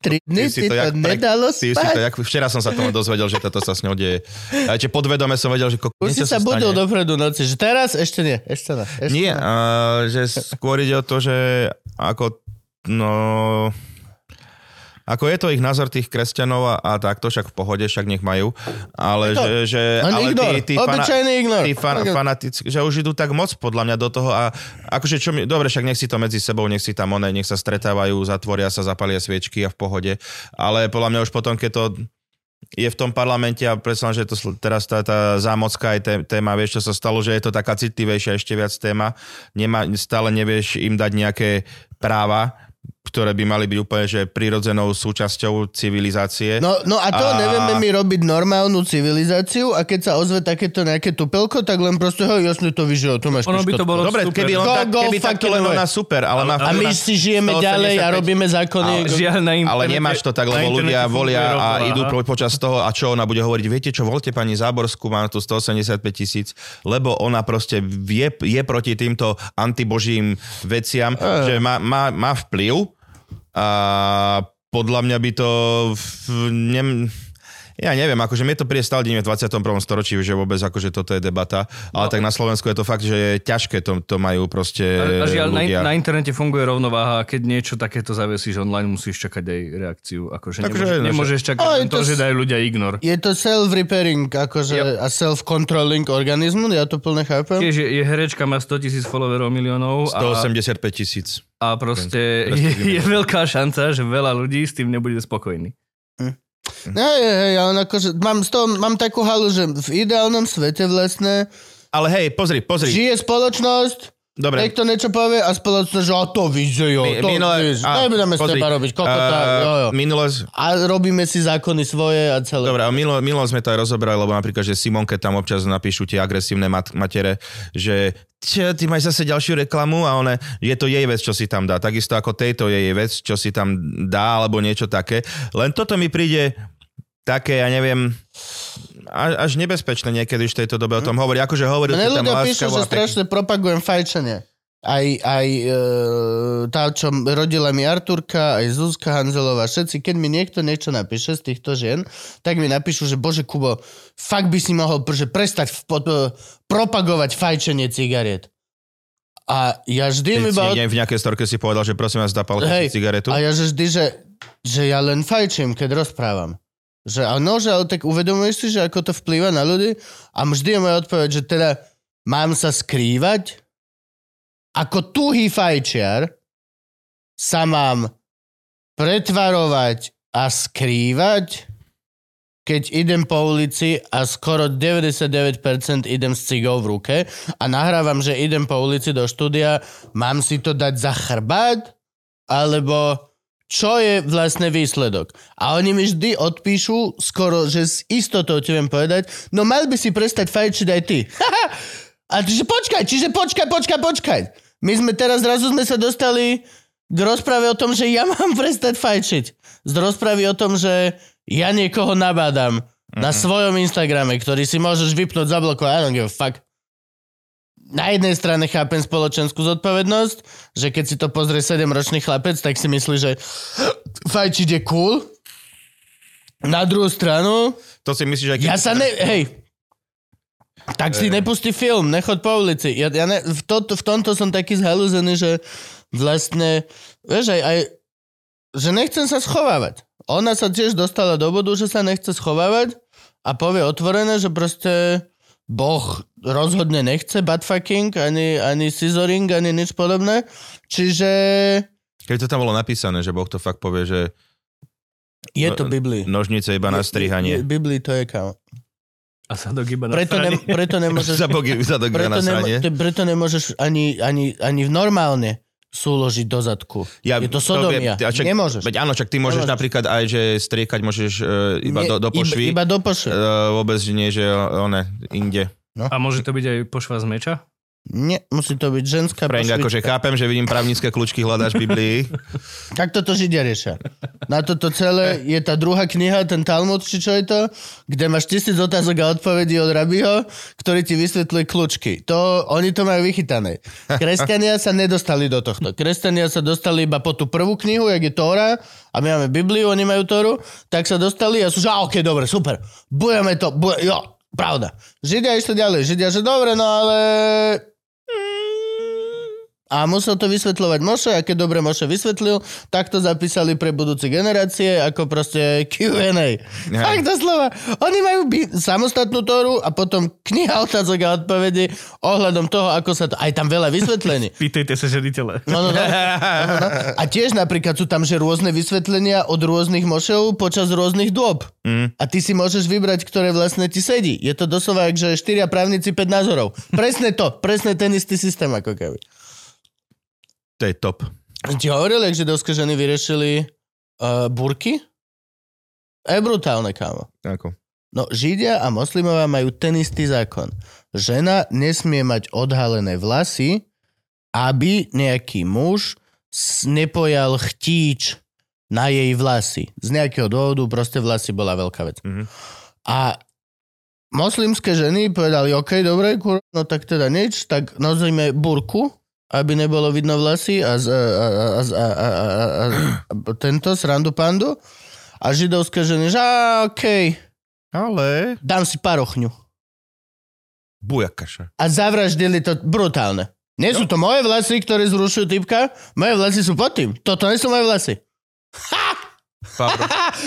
Tri dny si ti to jak nedalo Ty si to, spať. jak, včera som sa tomu dozvedel, že toto sa s ňou deje. A čiže podvedome som vedel, že ko, Už si sa budil dopredu noci, že teraz ešte nie, ešte ne. Ešte Nie, ne. uh, že skôr ide o to, že ako, no... Ako je to ich názor tých kresťanov a, a takto, však v pohode, však nech majú, ale to- že, že ale ignor, tí, tí, fana, tí fan, Tak- fanatici, že už idú tak moc podľa mňa do toho a akože čo mi, dobre, však nech si to medzi sebou, nech si tam one, nech sa stretávajú, zatvoria sa, zapalia sviečky a v pohode, ale podľa mňa už potom, keď to je v tom parlamente a predstavám, že to teraz tá, tá zámocka aj té- téma, vieš, čo sa stalo, že je to taká citlivejšia ešte viac téma. Nemá, stále nevieš im dať nejaké práva, ktoré by mali byť úplne že prirodzenou súčasťou civilizácie. No, no a to A- nevieme my robiť normálnu civilizáciu a keď sa ozve takéto nejaké tupelko, tak len proste, hej, jasne to vyžil, tu máš Ono by to bolo Dobre, super. keby, len Go, tak, go keby takto len ona super, ale má A my si žijeme ďalej a 185. robíme zákony. Ale Žiaľ, na Ale internete- nemáš to tak, lebo ľudia volia a rovnováha. idú počas toho a čo ona bude hovoriť, viete čo, voľte pani Záborskú, má tu 185 tisíc, lebo ona proste je, je proti týmto antibožím veciam, Eh. že má, má, má vplyv a podľa mňa by to v, ne, ja neviem, akože mi to príde stále v 21. storočí, že vôbec akože toto je debata, ale No. tak na Slovensku je to fakt, že je ťažké to, to majú proste A, a žiaľ, na, ľudia. na internete funguje rovnováha a keď niečo takéto zavesíš online, musíš čakať aj reakciu. Akože Takže, nemôže, no, nemôžeš čakať Ale len to to, že dajú ľudia ignor. Je to self-repairing akože, Yep. a self-controlling organizmu, ja to plne chápem. Tiež je, je herečka, má 100 tisíc followerov miliónov a, 185 tisíc. a proste je, je veľká šanca, že veľa ľudí s tým nebude spokojný. Hej, hej, hej, ale akože, mám, z toho, mám takú halu, že v ideálnom svete vlastne Ale hej, pozri, pozri. žije spoločnosť, Dobre, niekto niečo povie a spoločnosť, že a to Mi- to minule- víš, a, nebudeme pozri, teba robiť kokota, a, jo, jo. Minule, A robíme si zákony svoje a celé. dobre, a minule, minule sme to aj rozobrali, lebo napríklad, že Simonke tam občas napíšu tie agresívne mat, matere, že čo, ty máš zase ďalšiu reklamu a one, je to jej vec, čo si tam dá. Takisto ako tejto je jej vec, čo si tam dá, alebo niečo také. Len toto mi príde také, ja neviem, až nebezpečné niekedy už v tejto dobe o tom hovoriť. Akože hovorí Mne ľudia píšu, že pekne. strašne propagujem fajčenie. Aj, aj e, tá, čo rodila mi Arturka, aj Zuzka Hanzelová, všetci, keď mi niekto niečo napíše z týchto žien, tak mi napíšu, že bože Kubo, fakt by si mohol že prestať v, pod, e, propagovať fajčenie cigariet. A ja vždy si iba... v nejakej storke si povedal, že prosím vás, si cigaretu. A ja že vždy, že, že ja len fajčím, keď rozprávam. Že áno, že ale tak uvedomuješ si, že ako to vplýva na ľudí? A vždy je moja odpoveď, že teda mám sa skrývať? Ako tuhý fajčiar sa mám pretvarovať a skrývať, keď idem po ulici a skoro 99% idem s cigou v ruke a nahrávam, že idem po ulici do štúdia, mám si to dať za chrbát? Alebo čo je vlastne výsledok? A oni mi vždy odpíšu, skoro, že s istotou ti viem povedať, no mal by si prestať fajčiť aj ty. a čiže počkaj, čiže počkaj, počkaj, počkaj. My sme teraz, zrazu sme sa dostali k rozprave o tom, že ja mám prestať fajčiť. Z rozpravy o tom, že ja niekoho nabádam na svojom Instagrame, ktorý si môžeš vypnúť, zablokovať. I don't give a fuck. Na jednej strane chápem spoločenskú zodpovednosť, že keď si to pozrie 7-ročný chlapec, tak si myslí, že fajčiť je cool. Na druhú stranu, To si myslíš, že keď... ja sa ne... Hej. Tak si nepustí film, nechod po ulici. Ja, ja ne, v, to, v tomto som taký zhalúzený, že vlastne, vieš, aj, aj, že nechcem sa schovávať. Ona sa tiež dostala do bodu, že sa nechce schovávať a povie otvorené, že proste Boh rozhodne nechce buttfucking, ani, ani scissoring, ani nič podobné. Čiže Keď to tam bolo napísané, že Boh to fakt povie, že je No, to Biblii. nožnice iba na strihanie. Biblii to je kam. A sa do giba na Preto, ne, preto nemôžeš... Za bogy, za to preto, na nemo, preto nemôžeš ani, ani, ani v normálne súložiť do zadku. Ja, je to sodomia. viem, a čak- Nemôžeš. Veď áno, čak ty môžeš Nemôžeš. napríklad aj, že striekať môžeš uh, iba, Nie, do, do pošvy. Iba, iba do pošvy. Uh, vôbec nie, že one, inde. A môže to byť aj pošva z meča? Nie, musí to byť ženská pošvička. akože chápem, že vidím právnické kľúčky hľadáš v Biblii. Tak toto Židia riešia. Na toto celé je tá druhá kniha, ten Talmud, či čo je to, kde máš tisíc otázok a odpovedí od rabiho, ktorý ti vysvetľuje kľúčky. To, oni to majú vychytané. Kresťania sa nedostali do tohto. Kresťania sa dostali iba po tú prvú knihu, jak je Tóra, a my máme Bibliu, oni majú Tóru, tak sa dostali a sú, že a, ok, dobre, super, budeme to, bude, jo, pravda. Židia išli ďalej, Židia, že dobre, no ale a musel to vysvetľovať Moše a keď dobre Moše vysvetlil, tak to zapísali pre budúce generácie ako proste Q&A. Tak doslova. Oni majú by- samostatnú tóru a potom kniha otázok a odpovedí ohľadom toho, ako sa to... Aj tam veľa vysvetlení. Pýtajte sa žeditele. No, no, no. no, no, no. A tiež napríklad sú tam že rôzne vysvetlenia od rôznych mošov počas rôznych dôb. Mm. A ty si môžeš vybrať, ktoré vlastne ti sedí. Je to doslova, že štyria právnici, 5 názorov. Presne to. Presne ten istý systém ako keby. To je top. Ti hovoril, jak židovské ženy vyriešili uh, burky? Je brutálne, kámo. Ako? No, Židia a moslimovia majú ten istý zákon. Žena nesmie mať odhalené vlasy, aby nejaký muž nepojal chtíč na jej vlasy. Z nejakého dôvodu proste vlasy bola veľká vec. Mhm. A moslimské ženy povedali, OK, dobre, kur, no tak teda nič, tak nosíme burku, aby nebolo vidno vlasy a, a, a, a, a, a, a tento srandu pandu a židovské ženy, že á, okej. Ale... Dám si parochňu. Bujakaša. A zavraždili to brutálne. Nie no. sú to moje vlasy, ktoré zrušujú typka, moje vlasy sú pod tým. Toto nie sú moje vlasy. Ha! Power,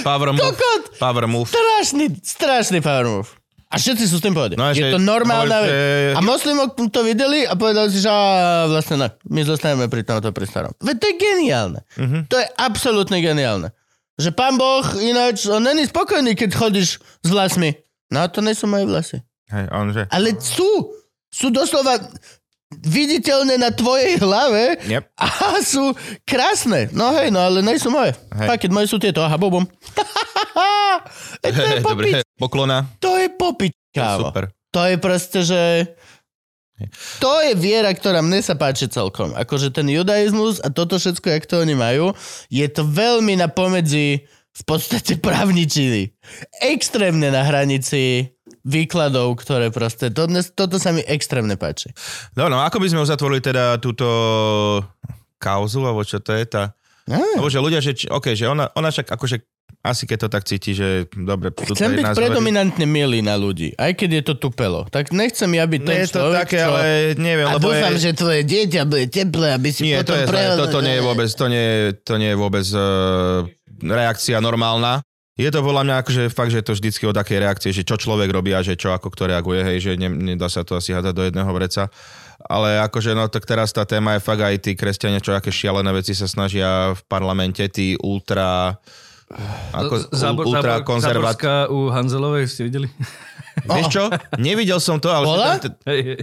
power move. Power move. Strašný, strašný power move. A všetci sú s tým povedali. No, je to normálna vec. že- A moslimok to videli a povedali si, že á, vlastne ne, my zostaneme pri tomto pristarom. Veď to je geniálne. Mhm. To je absolútne geniálne. Že pán Boh ináč, on není spokojný, keď chodíš s vlasmi. No to nie sú moje vlasy. Hej, on že... Ale sú. Sú doslova viditeľné na tvojej hlave Yep. a sú krásne. No hej, no ale nie sú moje. Hej. Keď moje sú tieto, aha, bobom. E, to je popič. Dobre, poklona. To je popič, kávo. Super. To je proste, že... To je viera, ktorá mne sa páči celkom. Akože ten judaizmus a toto všetko, jak to oni majú, je to veľmi na pomedzi v podstate právničiny. Extrémne na hranici výkladov, ktoré proste... To, dnes- toto sa mi extrémne páči. No, no, ako by sme uzatvorili teda túto kauzu, alebo čo to je tá... Lebo že ľudia, že, či- OK, že ona, ona však akože asi keď to tak cíti, že dobre, Chcem je byť nás predominantne milý na ľudí, aj keď je to tupelo. Tak nechcem ja byť ten je to človek, také, čo... ale neviem, A lebo dúfam, je... že tvoje dieťa bude teplé, aby si Nie, to, potom je, zlé, prehľadal- toto nie je vôbec, to nie, je- to nie je vôbec uh, reakcia normálna. Je to podľa mňa akože fakt, že je to vždycky od takej reakcie, že čo človek robí a že čo ako kto reaguje, hej, že ne, nedá sa to asi hádať do jedného vreca. Ale akože no tak teraz tá téma je fakt aj tí kresťania, čo aké šialené veci sa snažia v parlamente, tí ultra ako, Zábor, ultra zábor, konzervat... Záborská u Hanzelovej, ste videli? Vieš čo? Nevidel som to, ale... Bola?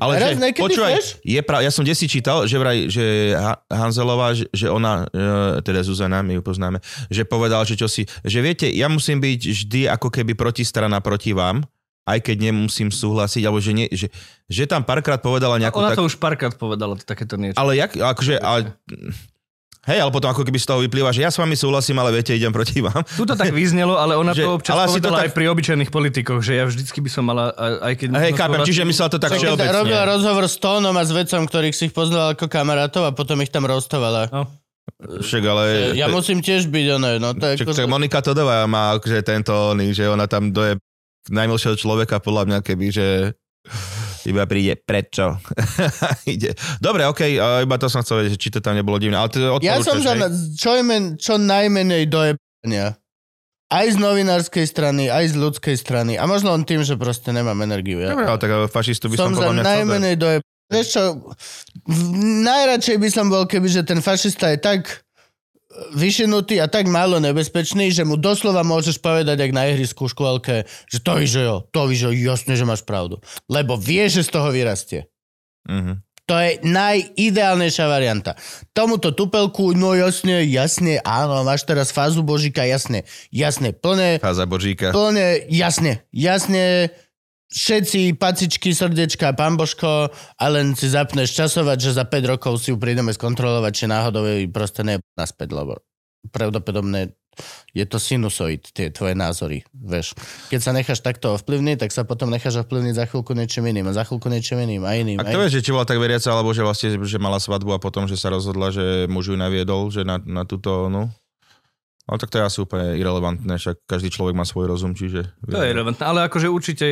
Ale Teraz že, počúvaj, je pra, ja som desi čítal, že vraj, že Ha- Hanzelová, že, že ona, e, teda Zuzana, my ju poznáme, že povedal, že čo si, že viete, ja musím byť vždy ako keby protistrana proti vám, aj keď nemusím súhlasiť, alebo že, nie, že, že tam párkrát povedala nejakú Ona tak... to už párkrát povedala, to takéto niečo. Ale jak, akože, ale, hej, ale potom ako keby z toho vyplýva, že ja s vami súhlasím, ale viete, idem proti vám. Tuto tak vyznelo, ale ona Že- to občas ale asi to povedala tak- aj pri obyčajných politikoch, že ja vždycky by som mala, aj keď... Hej, kápem, čiže myslel to tak všeobecne. robila rozhovor s Tónom a s vecom, ktorých si ich poznala ako kamarátov a potom ich tam rostovala. No. Však ale... Ja musím tiež byť ono, no to je Čak, ako... tak Monika Todová má akože tento oný, že ona tam doje najmilšieho človeka podľa mňa, keby, že iba príde, prečo? Ide. Dobre, a iba to som chcel vedieť, či to tam nebolo divné. Ale to Ja som za čo, je men, čo najmenej dojebania. Aj z novinárskej strany, aj z ľudskej strany. A možno len tým, že proste nemám energiu. Ja. Dobre, ale tak fašistu by som, som podľa mňa najmenej dojeb... Vieš čo, najradšej by som bol, keby že ten fašista je tak vyšinutý a tak málo nebezpečný, že mu doslova môžeš povedať, ak na ihrisku v škôlke, že to víš, že jo, to víš, že jo, jasne, že máš pravdu. Lebo vie, že z toho vyrastie. Mhm. To je najideálnejšia varianta. Tomuto tupelku, no jasne, jasne, áno, máš teraz fázu božíka, jasne, jasne, plne, Fáza Božíka. plne, jasne, jasne, všetci pacičky, srdečka, pán Božko a len si zapneš časovať, že za 5 rokov si ju prídeme skontrolovať, či náhodou jej proste ne naspäť, lebo pravdepodobne je to sinusoid, tie tvoje názory, vieš. Keď sa necháš takto ovplyvniť, tak sa potom necháš ovplyvniť za chvíľku niečím iným a za chvíľku niečím iným a iným. A a kto vie, že či bola tak veriaca, alebo že vlastne, že mala svadbu a potom, že sa rozhodla, že muž ju naviedol, že na, na túto, no. Ale tak to je asi úplne irrelevantné, však každý človek má svoj rozum, čiže... To je relevantné, ale akože určite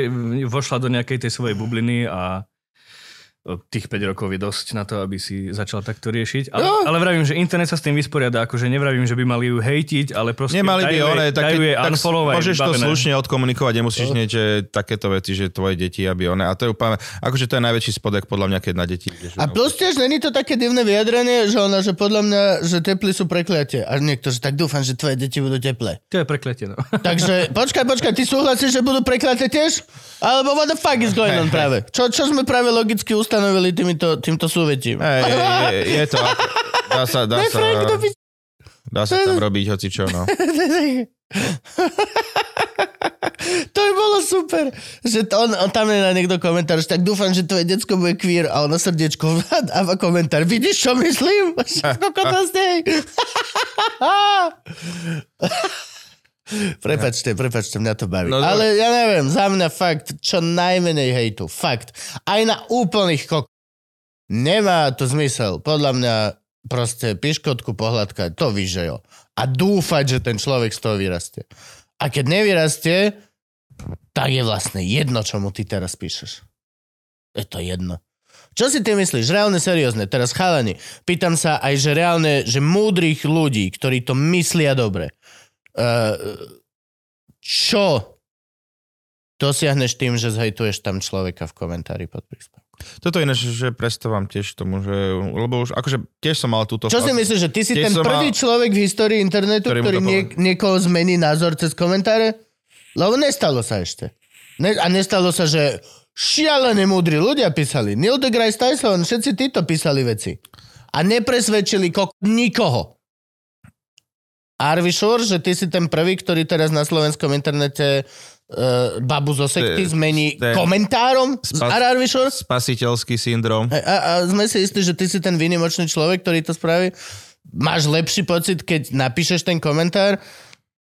vošla do nejakej tej svojej bubliny a tých 5 rokov je dosť na to, aby si začal takto riešiť. Ale, No. ale vravím, že internet sa s tým vysporiada, akože nevravím, že by mali ju hejtiť, ale proste Nemali by dajú, one, tak, dajú jej tak môžeš to slušne odkomunikovať, nemusíš hneď, že takéto veci, že tvoje deti, aby one, a to je úplne, akože to je najväčší spodek podľa mňa, keď na deti ideš. A plus tiež není to také divné vyjadrenie, že ona, že podľa mňa, že teplí sú prekliatie. A niekto, že tak dúfam, že tvoje deti budú teplé. To je prekletie, no. Takže, počkaj, počkaj, ty súhlasíš, že budú prekliaté tiež? Alebo what the fuck is going on práve? Čo, čo sme práve logicky ustanovili týmito, týmto súvetím? Hej, je, je to, dá sa, dá sa, dá sa tam robiť hoci čo, no. To by bolo super. Že to on, on tam je na niekto komentár, že tak dúfam, že tvoje decko bude queer a ono srdiečko dáva komentár. Vidíš, čo myslím? To stej? Prepačte, prepačte, mňa to baví. No, No. Ale ja neviem, za mňa fakt, čo najmenej hejtu. Fakt. Aj na úplných kok... Nemá to zmysel. Podľa mňa proste piškotku pohľadkať, to víš, že jo. A dúfať, že ten človek z toho vyrastie. A keď nevyrastie, tak je vlastne jedno, čo mu ty teraz píšeš. Je to jedno. Čo si ty myslíš? Reálne, seriózne. Teraz chalani. Pýtam sa aj, že reálne, že múdrych ľudí, ktorí to myslia dobre. Čo dosiahneš tým, že zhejtuješ tam človeka v komentári pod príspevkom? Toto ináč, že prestávam tiež tomu, že, lebo už, akože tiež som mal túto... Čo si myslíš, že ty si Tiež ten prvý mal- človek v histórii internetu, Ktorý ktorý to nie, niekoho zmení názor cez komentáre? Lebo nestalo sa ešte. Ne, a nestalo sa, že šialené múdri ľudia písali. Neil deGrasse Tyson, všetci títo písali veci. A nepresvedčili kok- nikoho. Arvi Šur, že ty si ten prvý, ktorý teraz na slovenskom internete uh, babu zo sekty zmení to je- komentárom z Spas- Arvi Šur? Spasiteľský syndrom. A, a sme si istí, že ty si ten výnimočný človek, ktorý to spraví. Máš lepší pocit, keď napíšeš ten komentár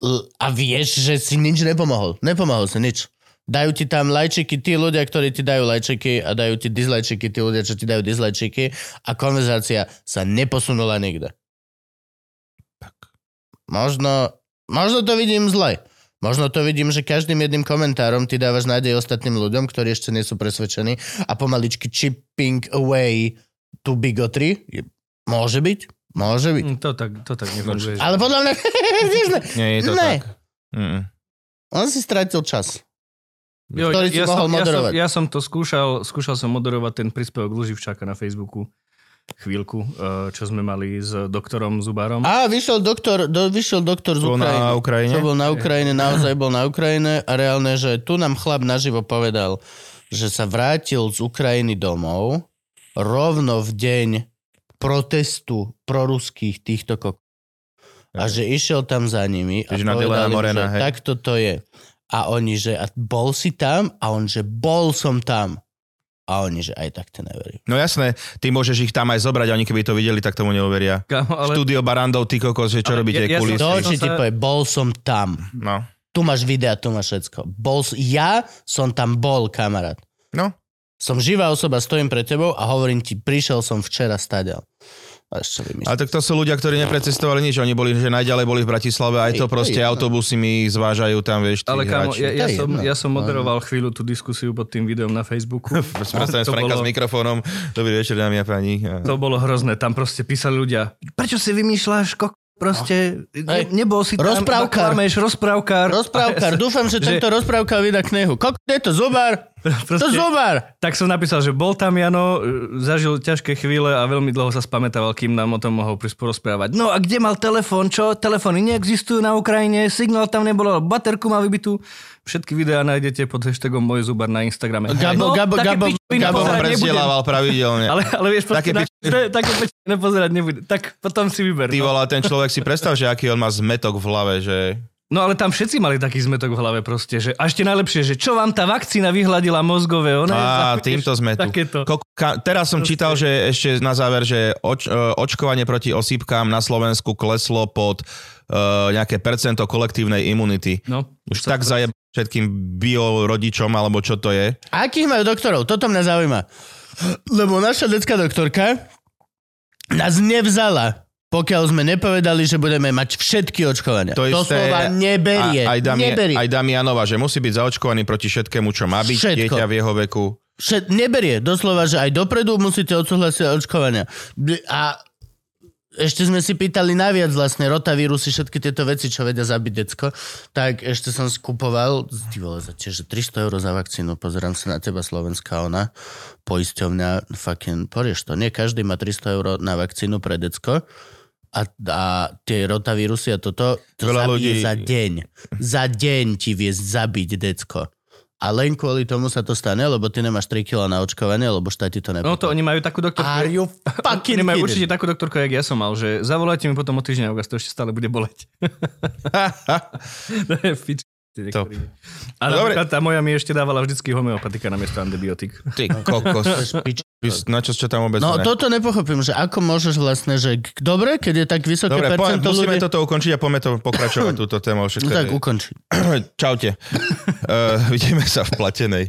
l- a vieš, že si nič nepomohol. Nepomohol si nič. Dajú ti tam lajčiky tí ľudia, ktorí ti dajú lajčiky a dajú ti dislajčiky tí ľudia, čo ti dajú dislajčiky a konverzácia sa neposunula nikde. Možno Možno to vidím zle. Možno to vidím, že každým jedným komentárom ty dávaš nádej ostatným ľuďom, ktorí ešte nie sú presvedčení a pomaličky chipping away to bigotry. Môže byť, môže byť. Mm, To tak, to tak nefunguje. Ale podľa mňa... Nie je to Ne. tak. Mm. On si stratil čas. Jo, ktorý si ja, mohol som, ja, som, moderovať. ja som to skúšal, skúšal som moderovať ten príspevok Luživčáka na Facebooku chvíľku, eh, čo sme mali s doktorom Zubárom. A vyšiel doktor, do, vyšiel doktor z Bol Ukrajiny. na Ukrajine? To bol na Ukrajine, naozaj bol na Ukrajine a reálne, že tu nám chlap naživo povedal, že sa vrátil z Ukrajiny domov rovno v deň protestu proruských týchto kok. A že išiel tam za nimi a Čiže povedali, Morena, že hej. takto to je. A oni, že a bol si tam? A on, že bol som tam. A oni, že aj tak to neverí. No jasné, ty môžeš ich tam aj zobrať, a oni keby to videli, tak tomu neuveria. Kámo, ale Štúdio Barandov, ty kokos, že čo Ale robíte, ja- ja kulisy. To, či ti povie, bol som tam. No. Tu máš videa, tu máš všetko. Bol, ja som tam bol, kamarát. No. Som živá osoba, stojím pred tebou a hovorím ti, prišiel som včera stadiaľ. A ešte vymyslím. Ale tak to sú ľudia, ktorí neprecestovali nič. Oni boli, že najďalej boli v Bratislave, aj to proste hej, no. autobusy mi zvážajú tam, vieš, Ale kámo, hráči. ja, ja, som, ja som moderoval chvíľu tú diskusiu pod tým videom na Facebooku. Predstavím to, Franka s mikrofónom. Dobrý večer, dámy a páni. to bolo hrozné. Tam proste písali ľudia, prečo si vymýšľaš, kok... Proste, Hej. ne, nebol si tam, Rozprávkar. klameš, rozprávkar. Rozprávkar, dúfam, že Že- tento rozprávkar vydá knihu. Kok, je to zubar? To Proste, zubar! tak som napísal, že bol tam Jano, e, zažil ťažké chvíle a veľmi dlho sa spamätával, kým nám o tom mohol porozprávať. No a kde mal telefón? Čo? Telefóny neexistujú na Ukrajine, signál tam nebolo, baterku má vybitú. Všetky videá nájdete pod hashtagom môj zubar na Instagrame. Gabo, Gabo, také Gabo, Gabo Gabo ma pravidelne. Ale, ale vieš, Také také, pič- na, také pičoviny pozerať nebude. Tak potom si vyber. Ty No. vole, ten človek si predstav, že aký on má zmetok v hlave, že... no ale tam všetci mali taký zmetok v hlave proste. Že, a ešte najlepšie, že čo vám tá vakcína vyhladila mozgové. Ona Á, je- týmto sme tu. Takéto. Ko- ka- teraz som čítal, že ešte na záver, že oč- e, očkovanie proti osýpkám na Slovensku kleslo pod uh, nejaké percento kolektívnej imunity. No, Už tak zajeb všetkým biorodičom, alebo čo to je. A akých majú doktorov? Toto mňa zaujíma. Lebo naša detská doktorka nás nevzala, pokiaľ sme nepovedali, že budeme mať všetky očkovania. To isté Doslova neberie. A, aj, Dami, neberie. aj Damianova, že musí byť zaočkovaný proti všetkému, čo má byť Všetko. dieťa v jeho veku. Všet, neberie. Doslova, že aj dopredu musíte odsúhlasiť očkovania. A ešte sme si pýtali naviac vlastne rotavírusy, všetky tieto veci, čo vedia zabiť decko, tak ešte som skupoval, ty vole, za tiež 300 eur za vakcínu, pozerám sa na teba Slovenská ona, poisťovňa, fucking, porieš to, nie každý má 300 eur na vakcínu pre decko, a, a tie rotavírusy a toto, to Veľa zabije ľudí- za deň. Za deň ti vie zabiť decko. A len kvôli tomu sa to stane, lebo ty nemáš 3 kg na očkovanie, lebo štát ti to no nepovolí. to oni majú takú doktorku. Are you fucking Oni majú kidding? určite takú doktorku, jak ja som mal, že zavolajte mi potom o týždeň, vás to ešte stále bude boleť. to je fič. Top. A Dobre. tá moja mi ešte dávala vždycky homeopatika namiesto antibiotik. Ty kokos. Na čo ste tam vôbec No ne? toto nepochopím, že ako môžeš vlastne, že dobre, keď je tak vysoké Dobre, percento musíme ľudí... toto ukončiť a poďme to pokračovať, túto tému. Všetko No tak ukonči. Čaute. Uh, vidíme sa v platenej.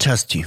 Časti.